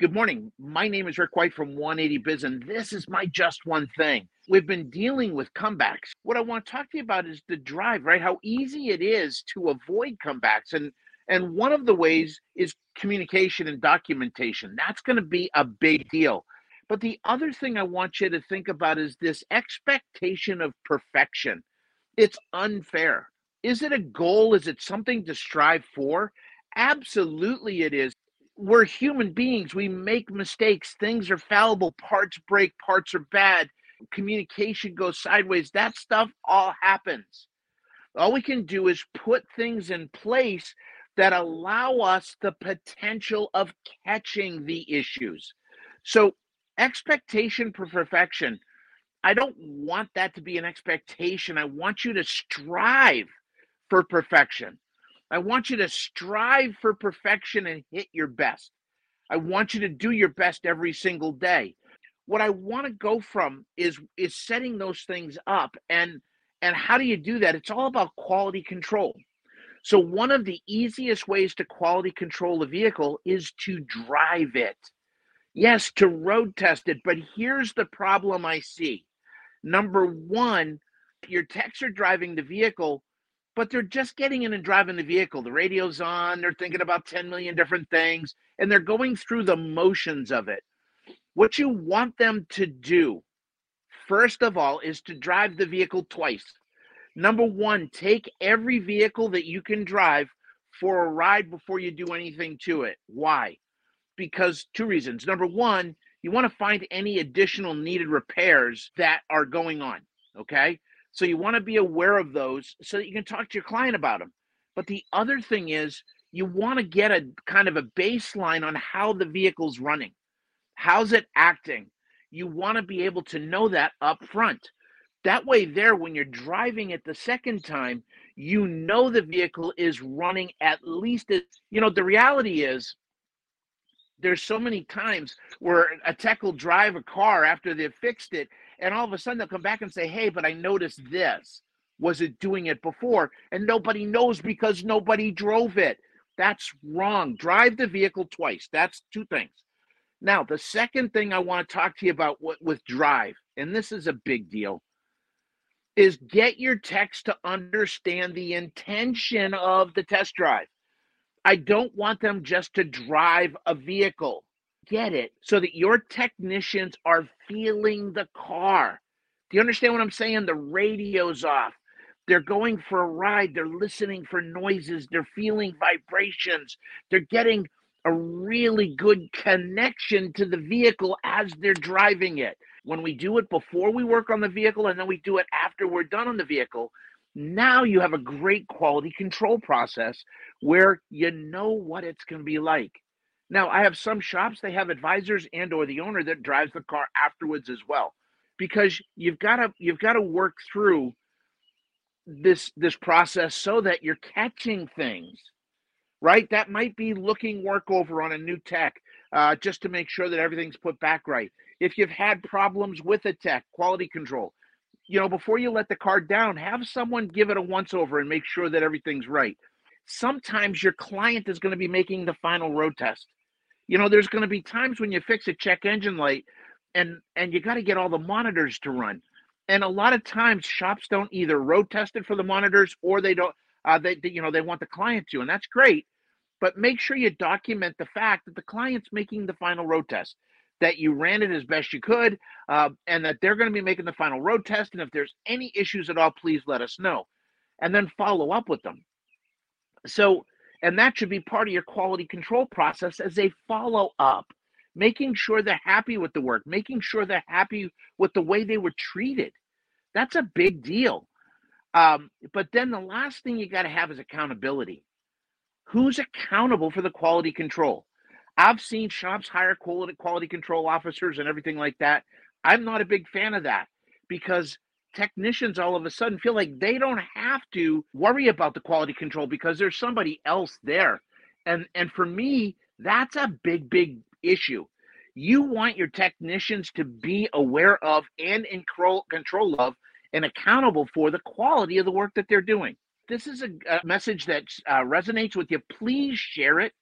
Good morning. My name is Rick White from 180 Biz, and this is my just one thing. We've been dealing with comebacks. What I want to talk to you about is the drive, right? How easy it is to avoid comebacks. And and one of the ways is communication and documentation. That's going to be a big deal. But the other thing I want you to think about is this expectation of perfection. It's unfair. Is it a goal? Is it something to strive for? Absolutely, it is we're human beings. We make mistakes. Things are fallible. Parts break. Parts are bad. Communication goes sideways. That stuff all happens. All we can do is put things in place that allow us the potential of catching the issues. So, expectation for perfection. I don't want that to be an expectation. I want you to strive for perfection. I want you to strive for perfection and hit your best. I want you to do your best every single day. What I want to go from is is setting those things up and and how do you do that? It's all about quality control. So one of the easiest ways to quality control a vehicle is to drive it. Yes, to road test it, but here's the problem I see. Number 1, your techs are driving the vehicle but they're just getting in and driving the vehicle. The radio's on, they're thinking about 10 million different things, and they're going through the motions of it. What you want them to do, first of all, is to drive the vehicle twice. Number one, take every vehicle that you can drive for a ride before you do anything to it. Why? Because two reasons. Number one, you want to find any additional needed repairs that are going on. Okay. So you want to be aware of those so that you can talk to your client about them. But the other thing is you want to get a kind of a baseline on how the vehicle's running. How's it acting? You want to be able to know that up front. That way, there, when you're driving it the second time, you know the vehicle is running at least as, you know, the reality is there's so many times where a tech will drive a car after they've fixed it and all of a sudden they'll come back and say, Hey, but I noticed this. Was it doing it before? And nobody knows because nobody drove it. That's wrong. Drive the vehicle twice. That's two things. Now, the second thing I want to talk to you about with, drive, and this is a big deal, is get your techs to understand the intention of the test drive. I don't want them just to drive a vehicle get it so that your technicians are feeling the car. Do you understand what I'm saying? The radio's off. They're going for a ride. They're listening for noises. They're feeling vibrations. They're getting a really good connection to the vehicle as they're driving it. When we do it before we work on the vehicle and then we do it after we're done on the vehicle, now you have a great quality control process where you know what it's going to be like. Now, I have some shops they have advisors and or the owner that drives the car afterwards as well. Because you've got to you've got to work through this this process so that you're catching things. Right? That might be looking work over on a new tech uh, just to make sure that everything's put back right. If you've had problems with a tech, quality control, you know, before you let the car down, have someone give it a once over and make sure that everything's right. Sometimes your client is going to be making the final road test you know, there's going to be times when you fix a check engine light and and you got to get all the monitors to run. And a lot of times shops don't either road test it for the monitors or they don't uh, they, they you know they want the client to and that's great but make sure you document the fact that the client's making the final road test that you ran it as best you could uh, and that they're going to be making the final road test and if there's any issues at all please let us know and then follow up with them so and that should be part of your quality control process as a follow up, making sure they're happy with the work, making sure they're happy with the way they were treated. That's a big deal. Um, but then the last thing you got to have is accountability. Who's accountable for the quality control? I've seen shops hire quality quality control officers and everything like that. I'm not a big fan of that because technicians all of a sudden feel like they don't have to worry about the quality control because there's somebody else there. And and for me, that's a big big issue. You want your technicians to be aware of and in control of and accountable for the quality of the work that they're doing. This is a, a message that uh, resonates with you. Please share it.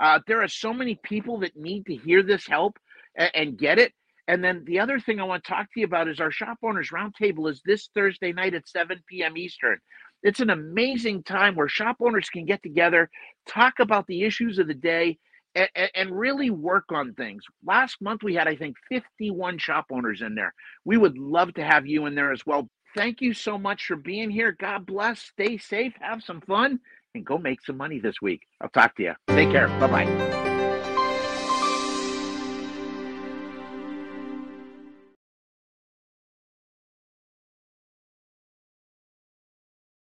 Uh, there are so many people that need to hear this help and, and get it. And then the other thing I want to talk to you about is our shop owners roundtable is this Thursday night at 7 p.m. Eastern. It's an amazing time where shop owners can get together, talk about the issues of the day, and, and, really work on things. Last month, we had, I think, 51 shop owners in there. We would love to have you in there as well. Thank you so much for being here. God bless. Stay safe, have some fun, and go make some money this week. I'll talk to you. Take care. Bye bye.